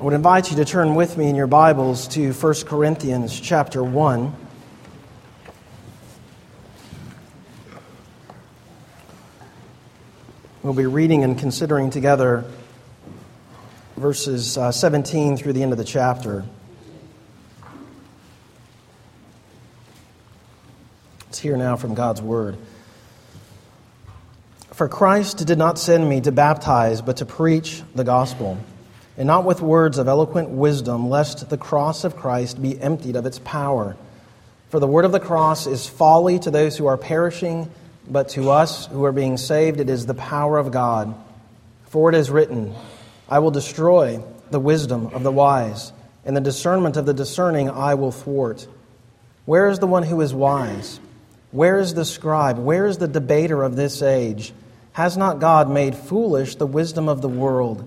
I would invite you to turn with me in your Bibles to 1 Corinthians chapter 1. We'll be reading and considering together verses uh, 17 through the end of the chapter. Let's hear now from God's Word. For Christ did not send me to baptize, but to preach the gospel and not with words of eloquent wisdom, lest the cross of Christ be emptied of its power. For the word of the cross is folly to those who are perishing, but to us who are being saved, it is the power of God. For it is written, I will destroy the wisdom of the wise, and the discernment of the discerning I will thwart. Where is the one who is wise? Where is the scribe? Where is the debater of this age? Has not God made foolish the wisdom of the world?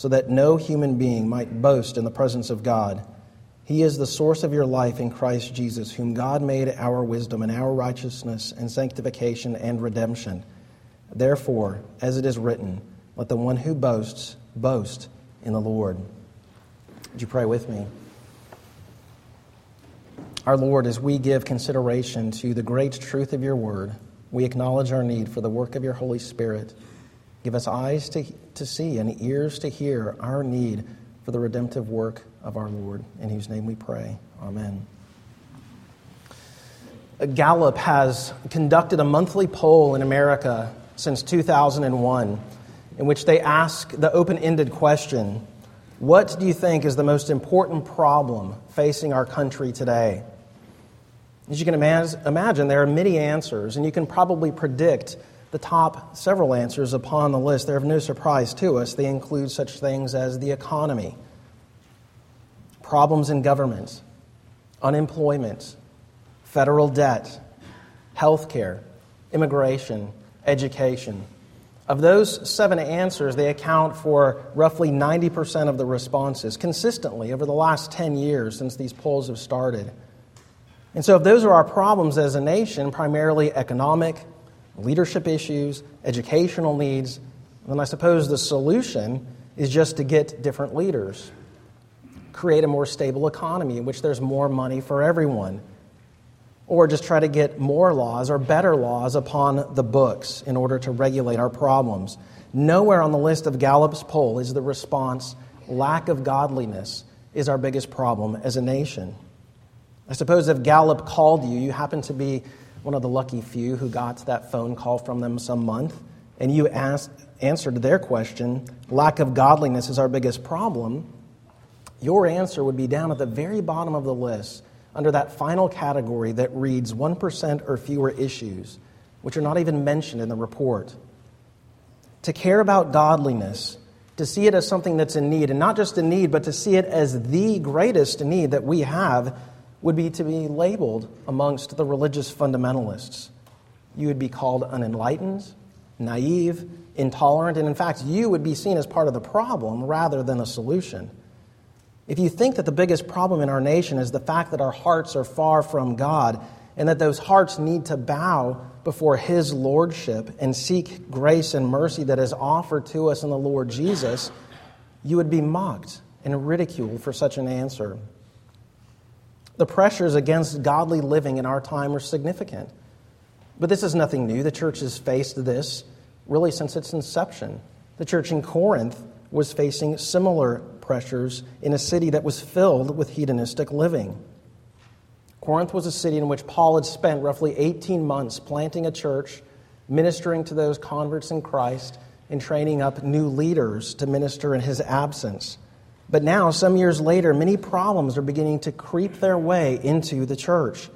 so that no human being might boast in the presence of God. He is the source of your life in Christ Jesus, whom God made our wisdom and our righteousness and sanctification and redemption. Therefore, as it is written, let the one who boasts boast in the Lord. Would you pray with me? Our Lord, as we give consideration to the great truth of your word, we acknowledge our need for the work of your Holy Spirit. Give us eyes to, to see and ears to hear our need for the redemptive work of our Lord, in whose name we pray. Amen. Gallup has conducted a monthly poll in America since 2001 in which they ask the open ended question What do you think is the most important problem facing our country today? As you can imagine, there are many answers, and you can probably predict the top several answers upon the list. They're of no surprise to us. They include such things as the economy, problems in government, unemployment, federal debt, health care, immigration, education. Of those seven answers, they account for roughly 90% of the responses consistently over the last 10 years since these polls have started. And so, if those are our problems as a nation, primarily economic, leadership issues, educational needs, then I suppose the solution is just to get different leaders, create a more stable economy in which there's more money for everyone, or just try to get more laws or better laws upon the books in order to regulate our problems. Nowhere on the list of Gallup's poll is the response lack of godliness is our biggest problem as a nation. I suppose if Gallup called you, you happen to be one of the lucky few who got that phone call from them some month, and you asked, answered their question, lack of godliness is our biggest problem, your answer would be down at the very bottom of the list under that final category that reads 1% or fewer issues, which are not even mentioned in the report. To care about godliness, to see it as something that's in need, and not just a need, but to see it as the greatest need that we have, would be to be labeled amongst the religious fundamentalists. You would be called unenlightened, naive, intolerant, and in fact, you would be seen as part of the problem rather than a solution. If you think that the biggest problem in our nation is the fact that our hearts are far from God and that those hearts need to bow before His lordship and seek grace and mercy that is offered to us in the Lord Jesus, you would be mocked and ridiculed for such an answer. The pressures against godly living in our time are significant. But this is nothing new. The church has faced this really since its inception. The church in Corinth was facing similar pressures in a city that was filled with hedonistic living. Corinth was a city in which Paul had spent roughly 18 months planting a church, ministering to those converts in Christ, and training up new leaders to minister in his absence. But now, some years later, many problems are beginning to creep their way into the church.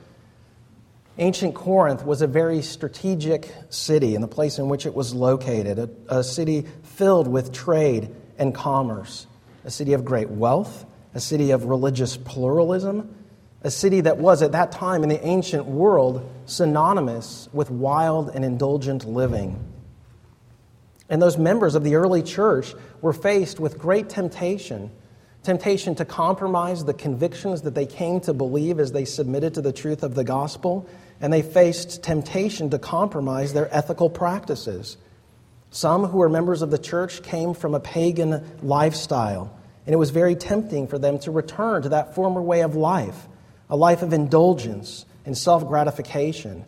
Ancient Corinth was a very strategic city in the place in which it was located, a, a, city filled with trade and commerce, a city of great wealth, a city of religious pluralism, a city that was at that time in the ancient world synonymous with wild and indulgent living. And those members of the early church were faced with great temptation temptation to compromise the convictions that they came to believe as they submitted to the truth of the gospel and they faced temptation to compromise their ethical practices. Some who were members of the church came from a pagan lifestyle, and it was very tempting for them to return to that former way of life, a life of indulgence and self gratification.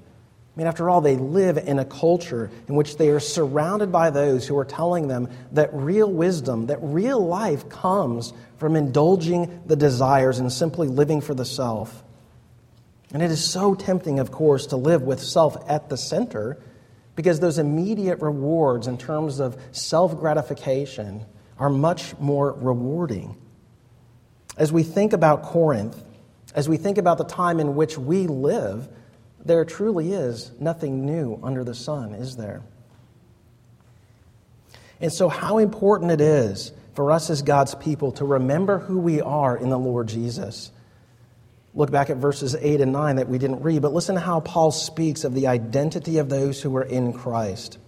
I mean, after all, they live in a culture in which they are surrounded by those who are telling them that real wisdom, that real life comes from indulging the desires and simply living for the self. And it is so tempting, of course, to live with self at the center because those immediate rewards in terms of self gratification are much more rewarding. As we think about Corinth, as we think about the time in which we live, there truly is nothing new under the sun, is there? And so, how important it is for us as God's people to remember who we are in the Lord Jesus look back at verses 8 and 9 that we didn't read, but listen to how Paul speaks of the identity of those who are in Christ.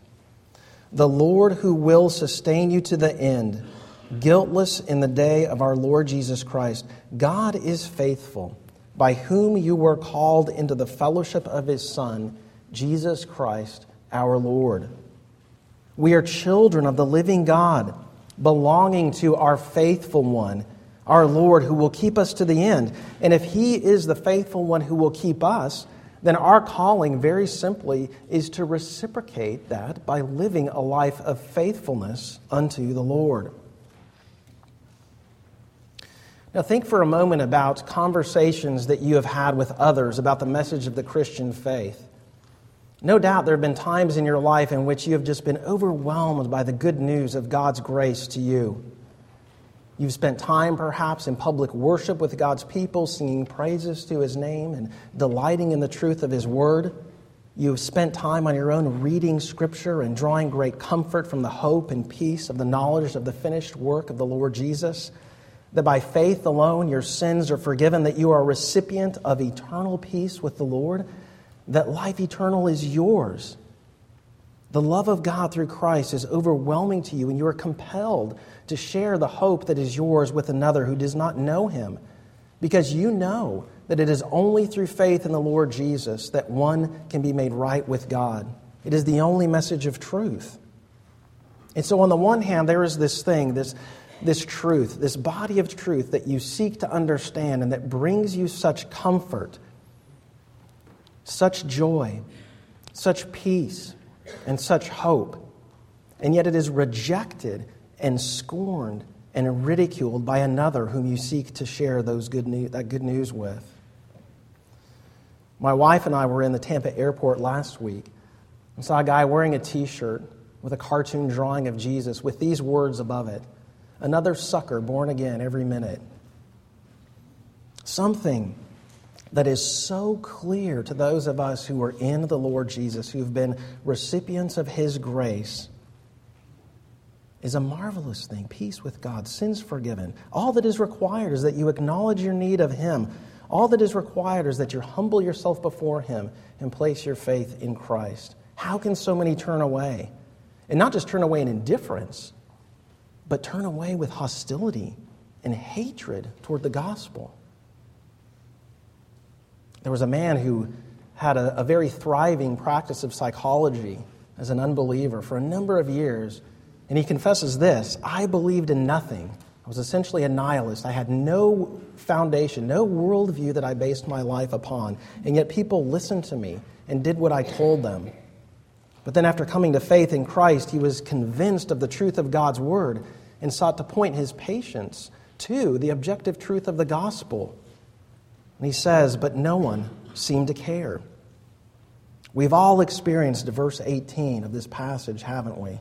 The Lord who will sustain you to the end, guiltless in the day of our Lord Jesus Christ. God is faithful, by whom you were called into the fellowship of his Son, Jesus Christ our Lord. We are children of the living God, belonging to our faithful one our Lord who will keep us to the end. And if He is the faithful one who will keep us, then our calling, very simply, is to reciprocate that by living a life of faithfulness unto the Lord. Now, think for a moment about conversations that you have had with others about the message of the Christian faith. No doubt there have been times in your life in which you have just been overwhelmed by the good news of God's grace to you. You've spent time perhaps in public worship with God's people, singing praises to His name and delighting in the truth of His word. You've spent time on your own reading Scripture and drawing great comfort from the hope and peace of the knowledge of the finished work of the Lord Jesus. That by faith alone your sins are forgiven, that you are a recipient of eternal peace with the Lord, that life eternal is yours. The love of God through Christ is overwhelming to you, and you are compelled to share the hope that is yours with another who does not know him, because you know that it is only through faith in the Lord Jesus that one can be made right with God. It is the only message of truth. And so, on the one hand, there is this thing, this, this truth, this body of truth that you seek to understand and that brings you such comfort, such joy, such peace, and such hope. And yet, it is rejected and scorned and ridiculed by another whom you seek to share those good news, that good news with. My wife and I were in the Tampa airport last week and saw a guy wearing a t shirt with a cartoon drawing of Jesus with these words above it Another sucker born again every minute. Something that is so clear to those of us who are in the Lord Jesus, who've been recipients of His grace is a marvelous thing. Peace with God, sins forgiven. All that is required is that you acknowledge your need of Him. All that is required is that you humble yourself before Him and place your faith in Christ. How can so many turn away? And not just turn away in indifference, but turn away with hostility and hatred toward the gospel. There was a man who had a, a very thriving practice of psychology as an unbeliever for a number of years and he confesses this I believed in nothing. I was essentially a nihilist. I had no foundation, no worldview that I based my life upon. And yet people listened to me and did what I told them. But then, after coming to faith in Christ, he was convinced of the truth of God's word and sought to point his patients to the objective truth of the gospel. And he says, But no one seemed to care. We've all experienced verse 18 of this passage, haven't we?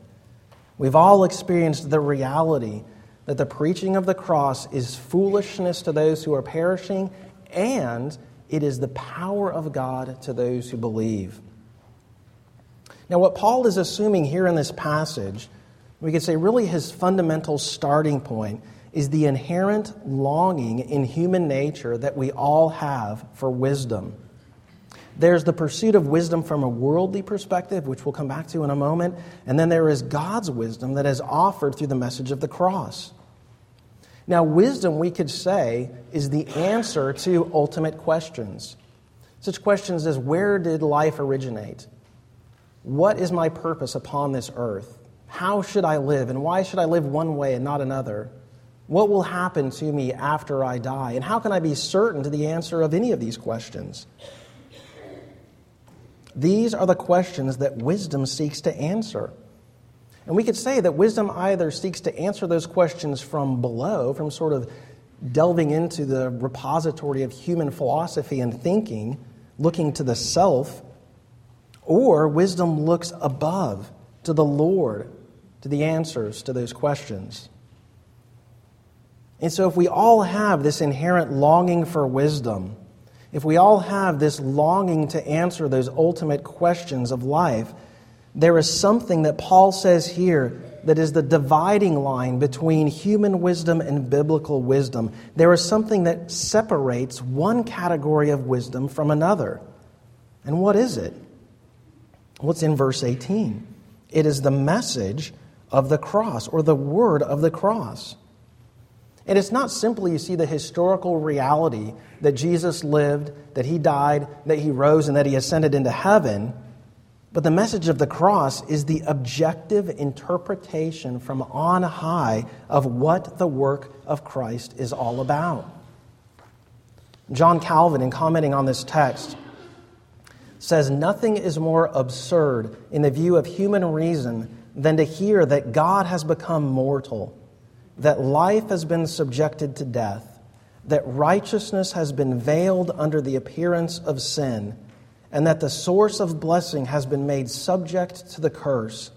We've all experienced the reality that the preaching of the cross is foolishness to those who are perishing, and it is the power of God to those who believe. Now, what Paul is assuming here in this passage, we could say really his fundamental starting point is the inherent longing in human nature that we all have for wisdom. There's the pursuit of wisdom from a worldly perspective, which we'll come back to in a moment, and then there is God's wisdom that is offered through the message of the cross. Now, wisdom, we could say, is the answer to ultimate questions. Such questions as where did life originate? What is my purpose upon this earth? How should I live? And why should I live one way and not another? What will happen to me after I die? And how can I be certain to the answer of any of these questions? These are the questions that wisdom seeks to answer. And we could say that wisdom either seeks to answer those questions from below, from sort of delving into the repository of human philosophy and thinking, looking to the self, or wisdom looks above to the Lord, to the answers to those questions. And so, if we all have this inherent longing for wisdom, if we all have this longing to answer those ultimate questions of life, there is something that Paul says here that is the dividing line between human wisdom and biblical wisdom. There is something that separates one category of wisdom from another. And what is it? What's in verse 18? It is the message of the cross or the word of the cross. And it's not simply, you see, the historical reality that Jesus lived, that he died, that he rose, and that he ascended into heaven. But the message of the cross is the objective interpretation from on high of what the work of Christ is all about. John Calvin, in commenting on this text, says nothing is more absurd in the view of human reason than to hear that God has become mortal, that life has been subjected to death, that righteousness has been veiled under the appearance of sin and that the source of blessing has been made subject to the curse,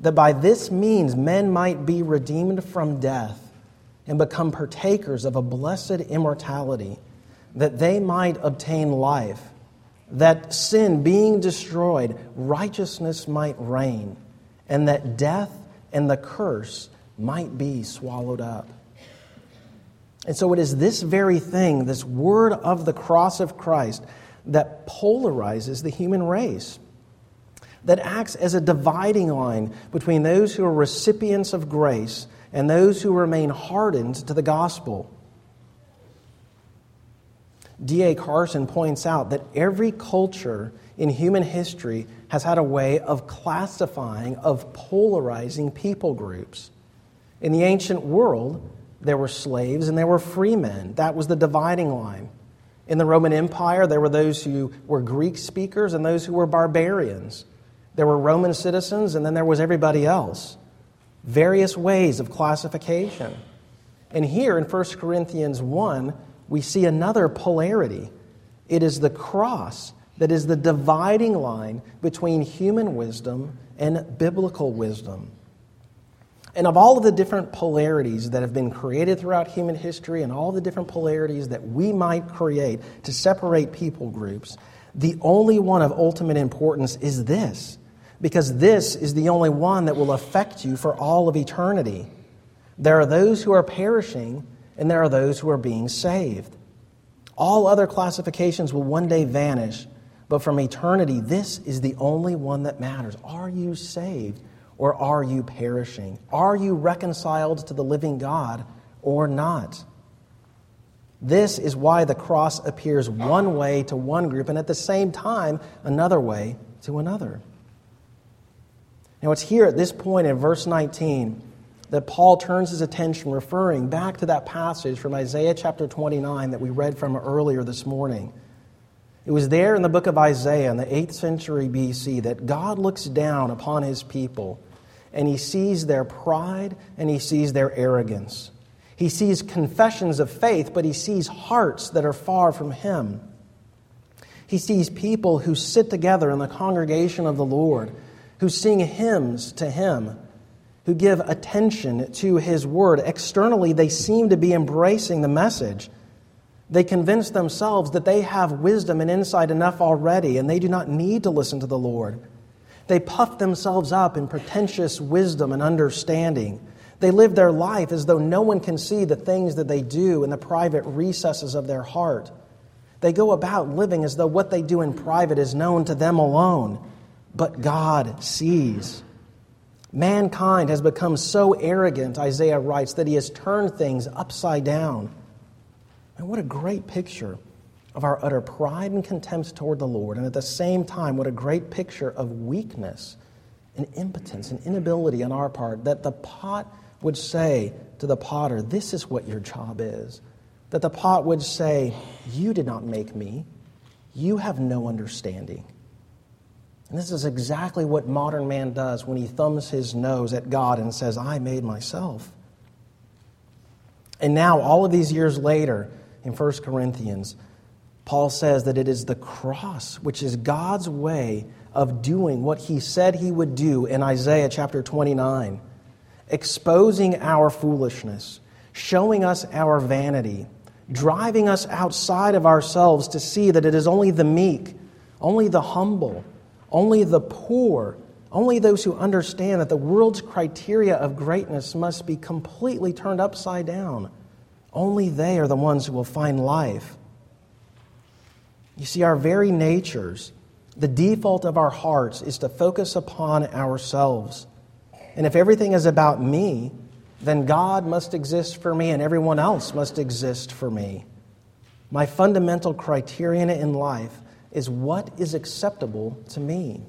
that by this means men might be redeemed from death and become partakers of a blessed immortality, that they might obtain life, that sin being destroyed, righteousness might reign, and that death and the curse might be swallowed up. And so it is this very thing, this word of the cross of Christ, that polarizes the human race, that acts as a dividing line between those who are recipients of grace and those who remain hardened to the gospel. D.A. Carson points out that every culture in human history has had a way of classifying, of polarizing people groups. In the ancient world, there were slaves and there were free men. That was the dividing line. In the Roman Empire, there were those who were Greek speakers and those who were barbarians. There were Roman citizens, and then there was everybody else. Various ways of classification. And here in 1 Corinthians 1, we see another polarity. It is the cross that is the dividing line between human wisdom and biblical wisdom. And of all of the different polarities that have been created throughout human history and all the different polarities that we might create to separate people groups, the only one of ultimate importance is this, because this is the only one that will affect you for all of eternity. There are those who are perishing, and there are those who are being saved. All other classifications will one day vanish, but from eternity, this is the only one that matters. Are you saved? or are you perishing? Are you reconciled to the living God or not? This is why the cross appears one way to one group and at the same time another way to another. Now, it's here at this point in verse 19 that Paul turns his attention, referring back to that passage from Isaiah chapter 29 that we read from earlier this morning. It was there in the book of Isaiah in the 8th century BC that God looks down upon his people and he sees their pride and he sees their arrogance. He sees confessions of faith, but he sees hearts that are far from him. He sees people who sit together in the congregation of the Lord, who sing hymns to him, who give attention to his word. Externally, they seem to be embracing the message. They convince themselves that they have wisdom and insight enough already, and they do not need to listen to the Lord. They puff themselves up in pretentious wisdom and understanding. They live their life as though no one can see the things that they do in the private recesses of their heart. They go about living as though what they do in private is known to them alone, but God sees. Mankind has become so arrogant, Isaiah writes, that he has turned things upside down. And what a great picture of our utter pride and contempt toward the Lord, and at the same time, what a great picture of weakness and impotence and inability on our part that the pot would say to the potter, This is what your job is. That the pot would say, You did not make me, you have no understanding. And this is exactly what modern man does when he thumbs his nose at God and says, I made myself. And now, all of these years later, in 1 Corinthians, Paul says that it is the cross, which is God's way of doing what he said he would do in Isaiah chapter 29 exposing our foolishness, showing us our vanity, driving us outside of ourselves to see that it is only the meek, only the humble, only the poor, only those who understand that the world's criteria of greatness must be completely turned upside down. Only they are the ones who will find life. You see, our very natures, the default of our hearts is to focus upon ourselves. And if everything is about me, then God must exist for me and everyone else must exist for me. My fundamental criterion in life is what is acceptable to me.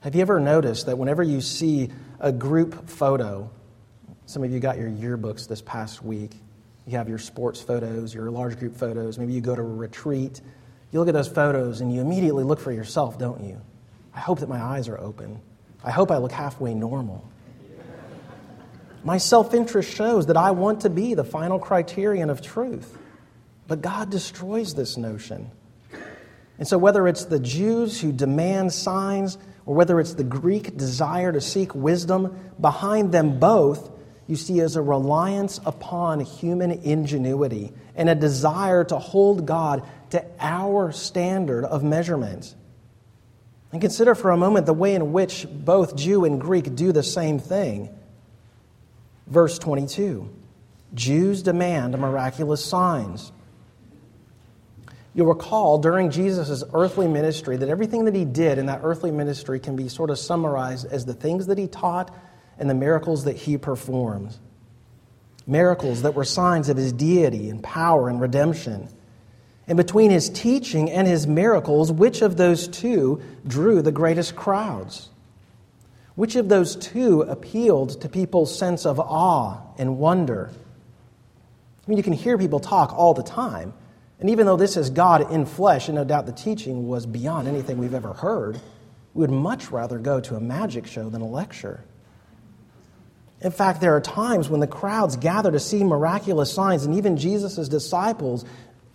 Have you ever noticed that whenever you see a group photo, some of you got your yearbooks this past week, you have your sports photos, your large group photos, maybe you go to a retreat, you look at those photos and you immediately look for yourself, don't you? I hope that my eyes are open. I hope I look halfway normal. My self interest shows that I want to be the final criterion of truth. But God destroys this notion. And so, whether it's the Jews who demand signs or whether it's the Greek desire to seek wisdom, behind them both, you see as a reliance upon human ingenuity and a desire to hold God to our standard of measurement. And consider for a moment the way in which both Jew and Greek do the same thing. Verse 22 Jews demand miraculous signs. You'll recall during Jesus' earthly ministry that everything that he did in that earthly ministry can be sort of summarized as the things that he taught and the miracles that he performed. Miracles that were signs of his deity and power and redemption. And between his teaching and his miracles, which of those two drew the greatest crowds? Which of those two appealed to people's sense of awe and wonder? I mean, you can hear people talk all the time. And even though this is God in flesh, and no doubt the teaching was beyond anything we've ever heard, we would much rather go to a magic show than a lecture. In fact, there are times when the crowds gather to see miraculous signs, and even Jesus' disciples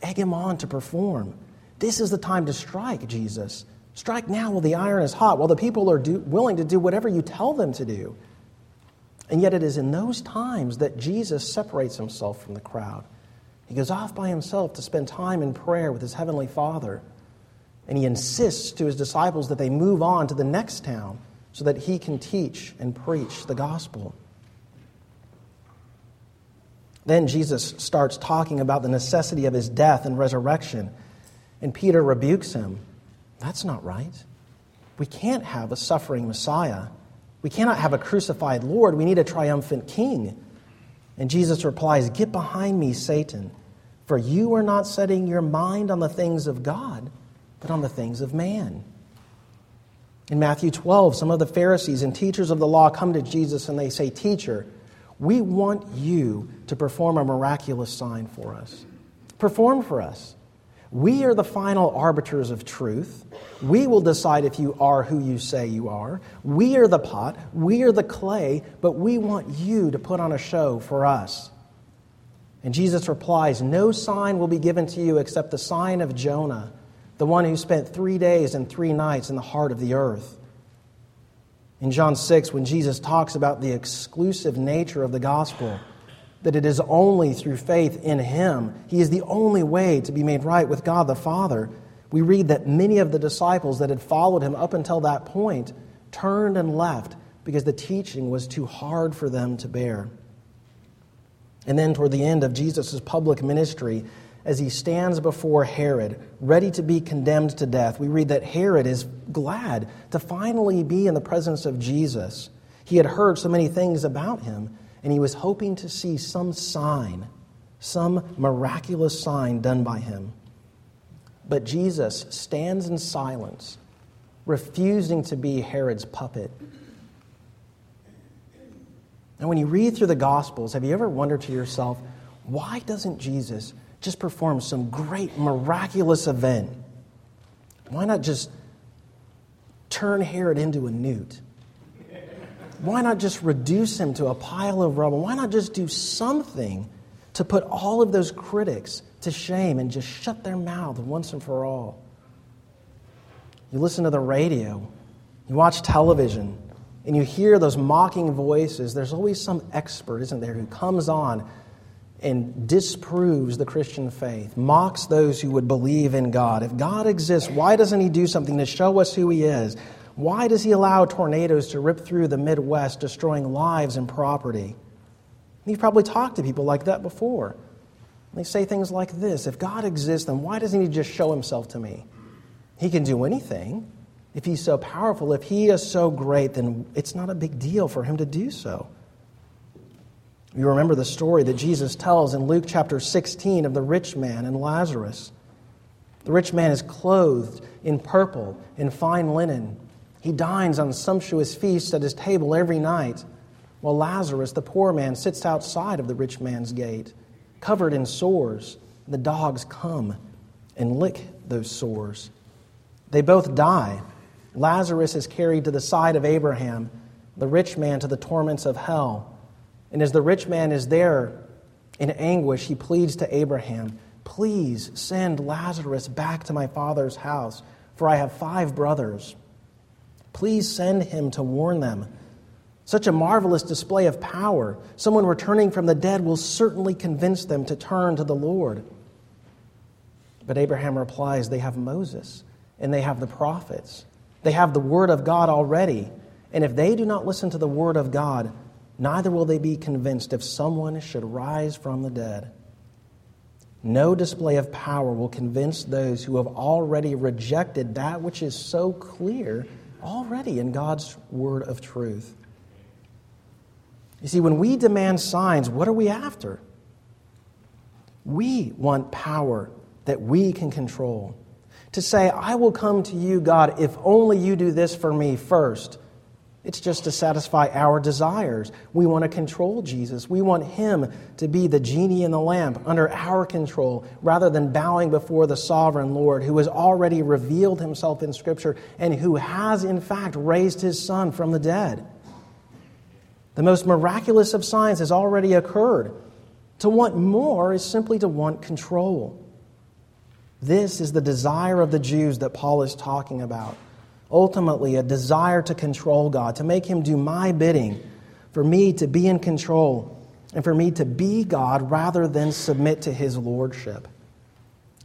egg him on to perform. This is the time to strike, Jesus. Strike now while the iron is hot, while the people are do, willing to do whatever you tell them to do. And yet, it is in those times that Jesus separates himself from the crowd. He goes off by himself to spend time in prayer with his heavenly Father. And he insists to his disciples that they move on to the next town so that he can teach and preach the gospel. Then Jesus starts talking about the necessity of his death and resurrection. And Peter rebukes him. That's not right. We can't have a suffering Messiah. We cannot have a crucified Lord. We need a triumphant king. And Jesus replies, Get behind me, Satan, for you are not setting your mind on the things of God, but on the things of man. In Matthew 12, some of the Pharisees and teachers of the law come to Jesus and they say, Teacher, we want you to perform a miraculous sign for us. Perform for us. We are the final arbiters of truth. We will decide if you are who you say you are. We are the pot. We are the clay, but we want you to put on a show for us. And Jesus replies, No sign will be given to you except the sign of Jonah, the one who spent three days and three nights in the heart of the earth. In John 6, when Jesus talks about the exclusive nature of the gospel, that it is only through faith in Him, He is the only way to be made right with God the Father, we read that many of the disciples that had followed Him up until that point turned and left because the teaching was too hard for them to bear. And then, toward the end of Jesus' public ministry, as he stands before Herod, ready to be condemned to death, we read that Herod is glad to finally be in the presence of Jesus. He had heard so many things about him, and he was hoping to see some sign, some miraculous sign done by him. But Jesus stands in silence, refusing to be Herod's puppet. And when you read through the Gospels, have you ever wondered to yourself, why doesn't Jesus just perform some great miraculous event? Why not just turn Herod into a newt? Why not just reduce him to a pile of rubble? Why not just do something to put all of those critics to shame and just shut their mouth once and for all? You listen to the radio, you watch television, and you hear those mocking voices, there's always some expert, isn't there, who comes on and disproves the Christian faith, mocks those who would believe in God. If God exists, why doesn't He do something to show us who He is? Why does He allow tornadoes to rip through the Midwest, destroying lives and property? you've probably talked to people like that before. They say things like this If God exists, then why doesn't He just show Himself to me? He can do anything. If he's so powerful, if he is so great, then it's not a big deal for him to do so. You remember the story that Jesus tells in Luke chapter 16 of the rich man and Lazarus. The rich man is clothed in purple and fine linen. He dines on sumptuous feasts at his table every night, while Lazarus, the poor man, sits outside of the rich man's gate, covered in sores. The dogs come and lick those sores. They both die Lazarus is carried to the side of Abraham, the rich man to the torments of hell. And as the rich man is there in anguish, he pleads to Abraham, Please send Lazarus back to my father's house, for I have five brothers. Please send him to warn them. Such a marvelous display of power. Someone returning from the dead will certainly convince them to turn to the Lord. But Abraham replies, They have Moses and they have the prophets. They have the Word of God already. And if they do not listen to the Word of God, neither will they be convinced if someone should rise from the dead. No display of power will convince those who have already rejected that which is so clear already in God's word of truth. You see, when we demand signs, what are we after? We want power that we can control to say, I will come to you, God, if only you do this for me first. It's just to satisfy our desires. We want to control Jesus. We want Him to be the genie in the lamp under our control rather than bowing before the sovereign Lord who has already revealed Himself in Scripture and who has, in fact, raised His Son from the dead. The most miraculous of signs has already occurred. To want more is simply to want control. This is the desire of the Jews that Paul is talking about. Ultimately, a desire to control God, to make Him do my bidding, for me to be in control, and for me to be God rather than submit to His lordship.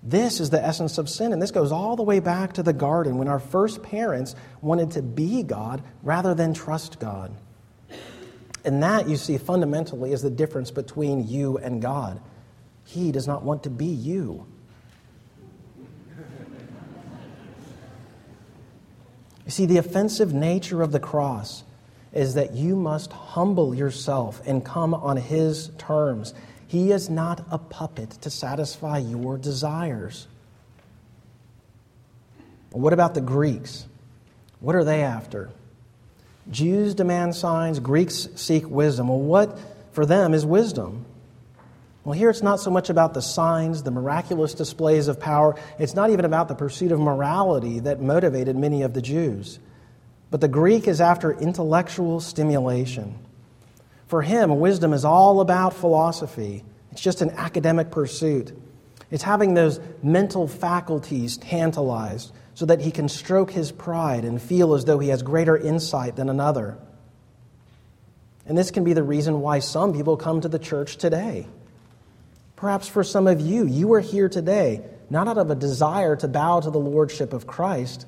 This is the essence of sin, and this goes all the way back to the garden when our first parents wanted to be God rather than trust God. And that, you see, fundamentally is the difference between you and God. He does not want to be you. You see, the offensive nature of the cross is that you must humble yourself and come on His terms. He is not a puppet to satisfy your desires. What about the Greeks? What are they after? Jews demand signs, Greeks seek wisdom. Well, what for them is wisdom? Well, here it's not so much about the signs, the miraculous displays of power. It's not even about the pursuit of morality that motivated many of the Jews. But the Greek is after intellectual stimulation. For him, wisdom is all about philosophy, it's just an academic pursuit. It's having those mental faculties tantalized so that he can stroke his pride and feel as though he has greater insight than another. And this can be the reason why some people come to the church today. Perhaps for some of you, you are here today not out of a desire to bow to the lordship of Christ,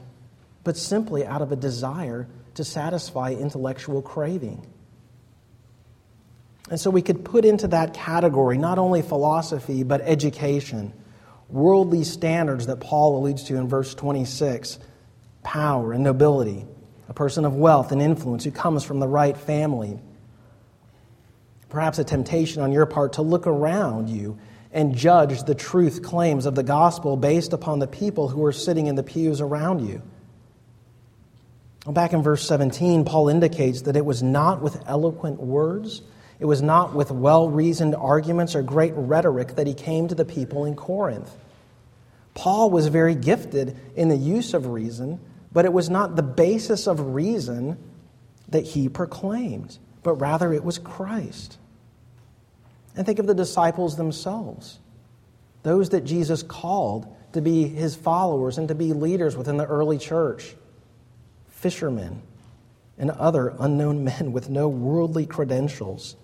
but simply out of a desire to satisfy intellectual craving. And so we could put into that category not only philosophy, but education, worldly standards that Paul alludes to in verse 26, power and nobility, a person of wealth and influence who comes from the right family perhaps a temptation on your part to look around you and judge the truth claims of the gospel based upon the people who are sitting in the pews around you. Well, back in verse 17, Paul indicates that it was not with eloquent words, it was not with well reasoned arguments or great rhetoric that he came to the people in Corinth. Paul was very gifted in the use of reason, but it was not the basis of reason that he proclaimed, but rather it was Christ. And think of the disciples themselves, those that Jesus called to be his followers and to be leaders within the early church fishermen and other unknown men with no worldly credentials.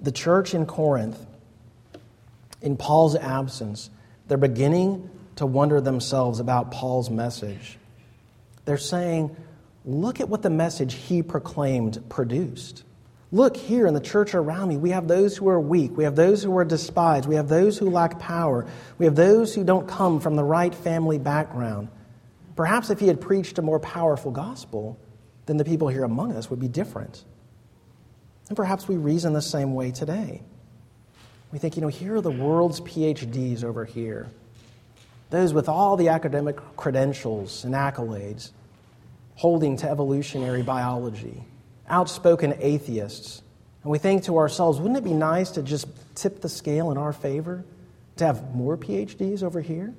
The church in Corinth, in Paul's absence, they're beginning to wonder themselves about Paul's message. They're saying, Look at what the message he proclaimed produced. Look here in the church around me. We have those who are weak. We have those who are despised. We have those who lack power. We have those who don't come from the right family background. Perhaps if he had preached a more powerful gospel, then the people here among us would be different. And perhaps we reason the same way today. We think, you know, here are the world's PhDs over here, those with all the academic credentials and accolades, holding to evolutionary biology outspoken atheists. And we think to ourselves, wouldn't it be nice to just tip the scale in our favor? To have more PhDs over here?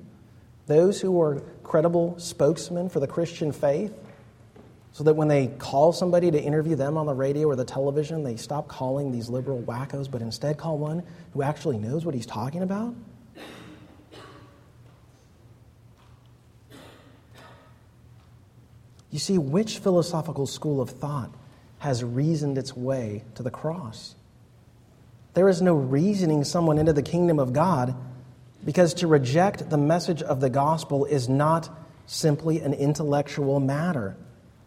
Those who are credible spokesmen for the Christian faith? So that when they call somebody to interview them on the radio or the television, they stop calling these liberal wackos, but instead call one who actually knows what he's talking about? You see, which philosophical school of thought has reasoned its way to the cross. There is no reasoning someone into the kingdom of God because to reject the message of the gospel is not simply an intellectual matter.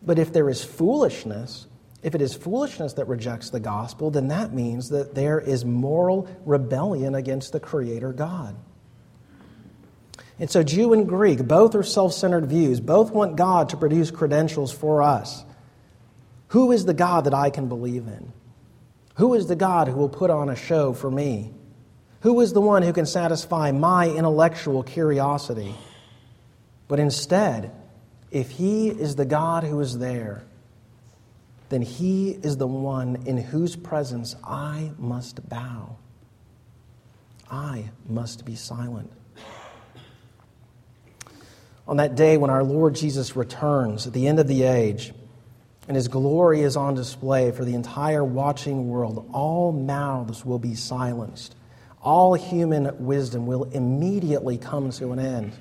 But if there is foolishness, if it is foolishness that rejects the gospel, then that means that there is moral rebellion against the Creator God. And so, Jew and Greek, both are self centered views. Both want God to produce credentials for us. Who is the God that I can believe in? Who is the God who will put on a show for me? Who is the one who can satisfy my intellectual curiosity? But instead, if He is the God who is there, then He is the one in whose presence I must bow. I must be silent. On that day when our Lord Jesus returns at the end of the age, and his glory is on display for the entire watching world. All mouths will be silenced. All human wisdom will immediately come to an end.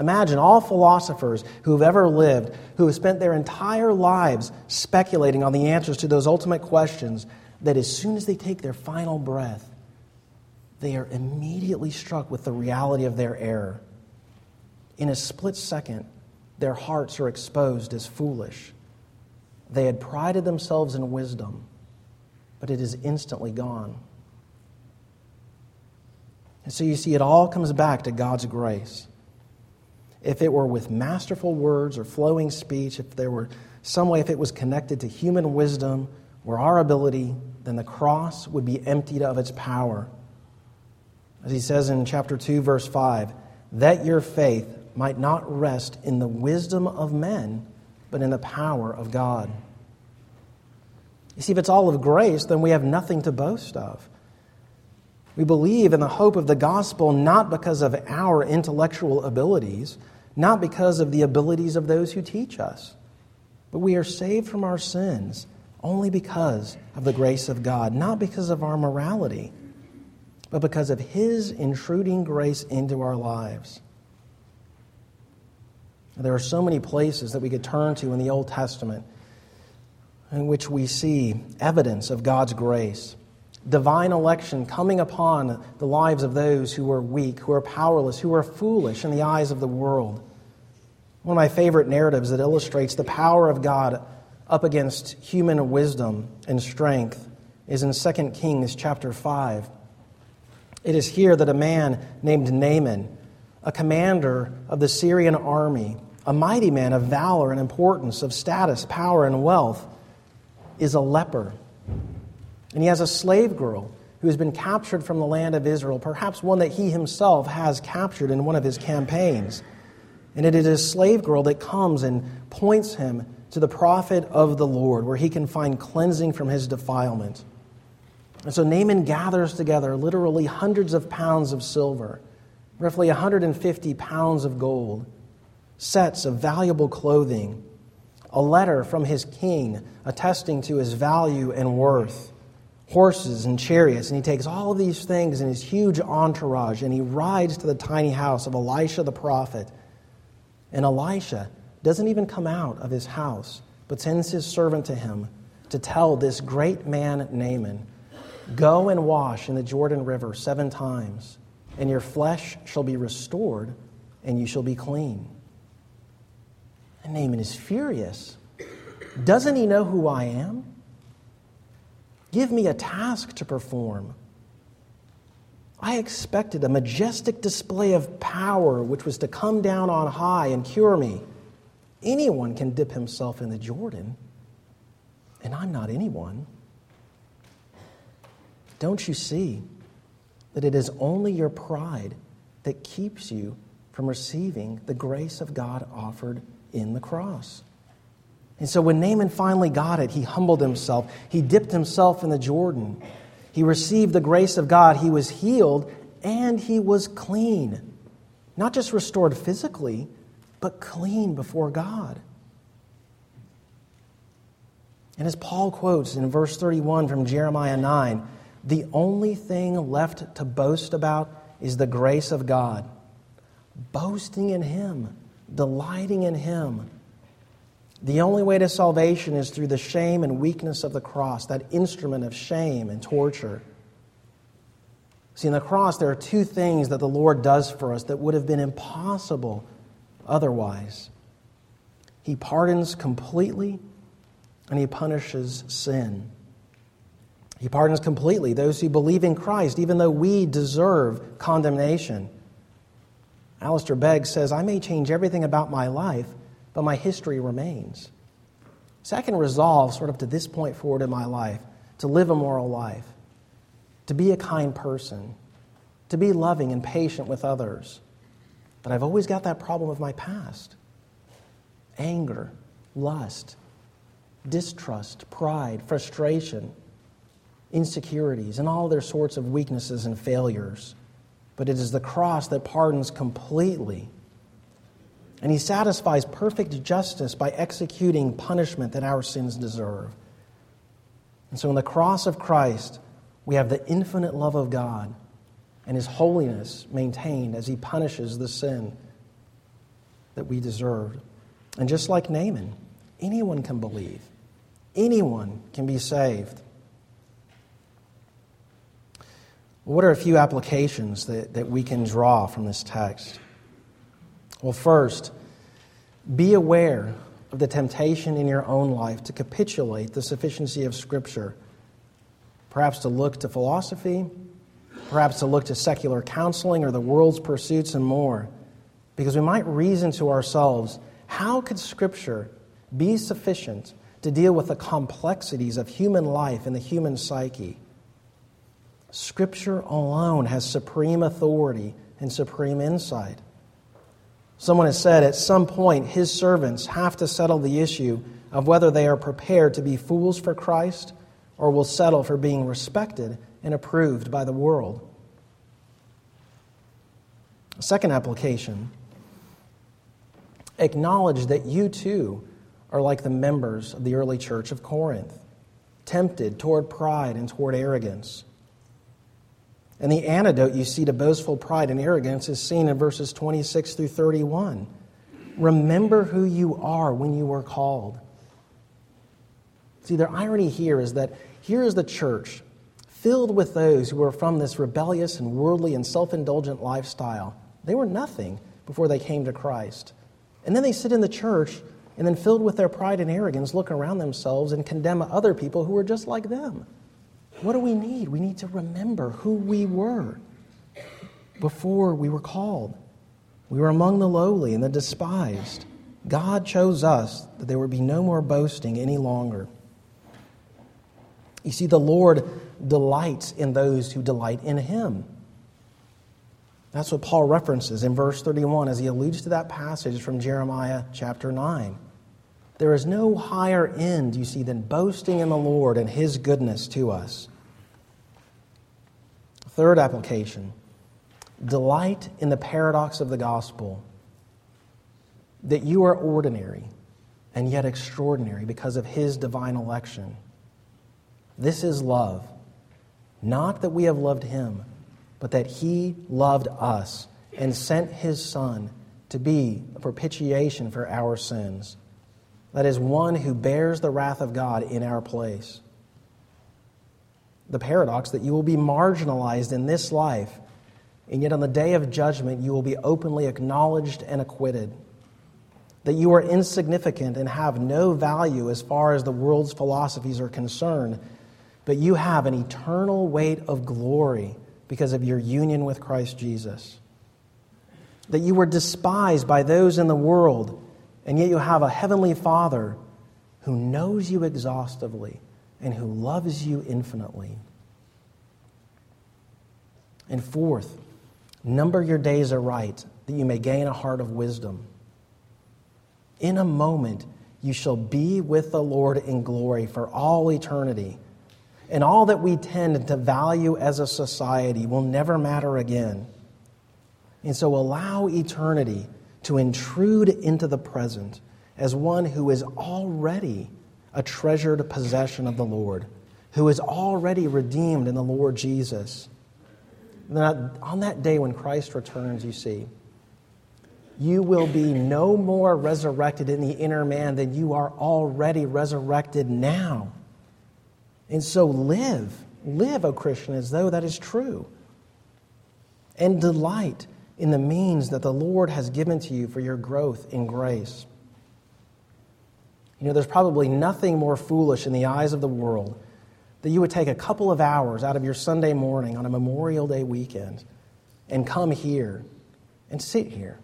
Imagine all philosophers who have ever lived, who have spent their entire lives speculating on the answers to those ultimate questions, that as soon as they take their final breath, they are immediately struck with the reality of their error. In a split second, their hearts are exposed as foolish. They had prided themselves in wisdom, but it is instantly gone. And so you see, it all comes back to God's grace. If it were with masterful words or flowing speech, if there were some way, if it was connected to human wisdom or our ability, then the cross would be emptied of its power. As he says in chapter 2, verse 5, that your faith might not rest in the wisdom of men but in the power of God. You see, if it's all of grace, then we have nothing to boast of. We believe in the hope of the gospel not because of our intellectual abilities, not because of the abilities of those who teach us, but we are saved from our sins only because of the grace of God, not because of our morality, but because of His intruding grace into our lives. There are so many places that we could turn to in the Old Testament in which we see evidence of God's grace. Divine election coming upon the lives of those who are weak, who are powerless, who are foolish in the eyes of the world. One of my favorite narratives that illustrates the power of God up against human wisdom and strength is in 2 Kings chapter 5. It is here that a man named Naaman, a commander of the Syrian army, a mighty man of valor and importance, of status, power, and wealth, is a leper. And he has a slave girl who has been captured from the land of Israel, perhaps one that he himself has captured in one of his campaigns. And it is a slave girl that comes and points him to the prophet of the Lord, where he can find cleansing from his defilement. And so Naaman gathers together literally hundreds of pounds of silver, roughly 150 pounds of gold, sets of valuable clothing, a letter from his king attesting to his value and worth, horses and chariots. And he takes all of these things in his huge entourage and he rides to the tiny house of Elisha the prophet. And Elisha doesn't even come out of his house, but sends his servant to him to tell this great man, Naaman, Go and wash in the Jordan River seven times, and your flesh shall be restored, and you shall be clean. And Naaman is furious. Doesn't he know who I am? Give me a task to perform. I expected a majestic display of power which was to come down on high and cure me. Anyone can dip himself in the Jordan, and I'm not anyone. Don't you see that it is only your pride that keeps you from receiving the grace of God offered in the cross. And so when Naaman finally got it, he humbled himself. He dipped himself in the Jordan. He received the grace of God. He was healed and he was clean. Not just restored physically, but clean before God. And as Paul quotes in verse 31 from Jeremiah 9, the only thing left to boast about is the grace of God. Boasting in Him delighting in Him. The only way to salvation is through the shame and weakness of the cross, that instrument of shame and torture. See, in the cross, there are two things that the Lord does for us that would have been impossible otherwise. He pardons completely, and He punishes sin. He pardons completely those who believe in Christ, even though we deserve condemnation. Alistair Begg says, I may change everything about my life, but my history remains. So I can resolve, sort of to this point forward in my life, to live a moral life, to be a kind person, to be loving and patient with others. But I've always got that problem of my past anger, lust, distrust, pride, frustration, insecurities, and all their sorts of weaknesses and failures but it is the cross that pardons completely. And he satisfies perfect justice by executing punishment that our sins deserve. And so, in the cross of Christ, we have the infinite love of God and his holiness maintained as he punishes the sin that we deserved. And just like Naaman, anyone can believe, anyone can be saved. What are a few applications that, that we can draw from this text? Well, first, be aware of the temptation in your own life to capitulate the sufficiency of Scripture, perhaps to look to philosophy, perhaps to look to secular counseling or the world's pursuits and more, because we might reason to ourselves how could Scripture be sufficient to deal with the complexities of human life and the human psyche? Scripture alone has supreme authority and supreme insight. Someone has said at some point his servants have to settle the issue of whether they are prepared to be fools for Christ or will settle for being respected and approved by the world. Second application acknowledge that you too are like the members of the early church of Corinth, tempted toward pride and toward arrogance. And the antidote you see to boastful pride and arrogance is seen in verses 26 through 31. Remember who you are when you were called. See, the irony here is that here is the church filled with those who were from this rebellious and worldly and self indulgent lifestyle. They were nothing before they came to Christ. And then they sit in the church and then, filled with their pride and arrogance, look around themselves and condemn other people who are just like them. What do we need? We need to remember who we were before we were called. We were among the lowly and the despised. God chose us that there would be no more boasting any longer. You see, the Lord delights in those who delight in Him. That's what Paul references in verse 31 as he alludes to that passage from Jeremiah chapter 9. There is no higher end, you see, than boasting in the Lord and His goodness to us. Third application delight in the paradox of the gospel that you are ordinary and yet extraordinary because of His divine election. This is love. Not that we have loved Him but that he loved us and sent his Son to be a propitiation for our sins. That is, one who bears the wrath of God in our place. The paradox that you will be marginalized in this life, and yet on the day of judgment you will be openly acknowledged and acquitted. That you are insignificant and have no value as far as the world's philosophies are concerned, but you have an eternal weight of glory because of your union with Christ Jesus. That you were despised by those in the world, and yet you have a heavenly Father who knows you exhaustively and who loves you infinitely. And fourth, number your days aright that you may gain a heart of wisdom. In a moment, you shall be with the Lord in glory for all eternity and all that we tend to value as a society will never matter again. And so allow eternity to intrude into the present as one who is already a treasured possession of the Lord, who is already redeemed in the Lord Jesus. on that day when Christ returns, you see, you will be no more resurrected in the inner man than you are already resurrected now. And so live, live, O Christian, as though that is true. And delight in the means that the Lord has given to you for your growth in grace. You know, there's probably nothing more foolish in the eyes of the world that you would take a couple of hours out of your Sunday morning on a Memorial Day weekend and come here and sit here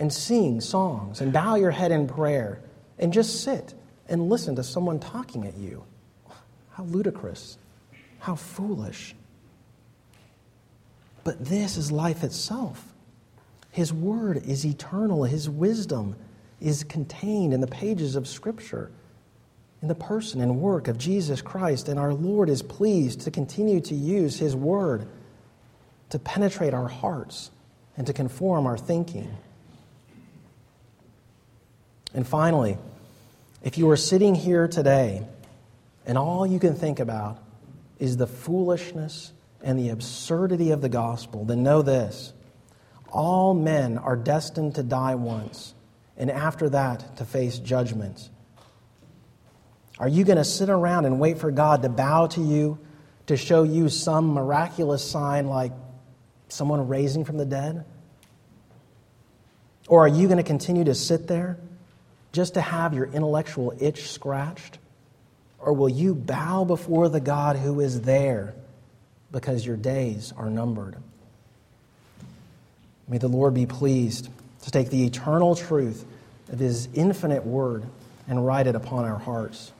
and sing songs and bow your head in prayer and just sit and listen to someone talking at you. How ludicrous. How foolish. But this is life itself. His word is eternal. His wisdom is contained in the pages of Scripture, in the person and work of Jesus Christ. And our Lord is pleased to continue to use His word to penetrate our hearts and to conform our thinking. And finally, if you are sitting here today and all you can think about is the foolishness and the absurdity of the gospel, then know this all men are destined to die once, and after that, to face judgment. Are you going to sit around and wait for God to bow to you to show you some miraculous sign like someone raising from the dead? Or are you going to continue to sit there just to have your intellectual itch scratched? Or will you bow before the God who is there because your days are numbered? May the Lord be pleased to take the eternal truth of His infinite word and write it upon our hearts.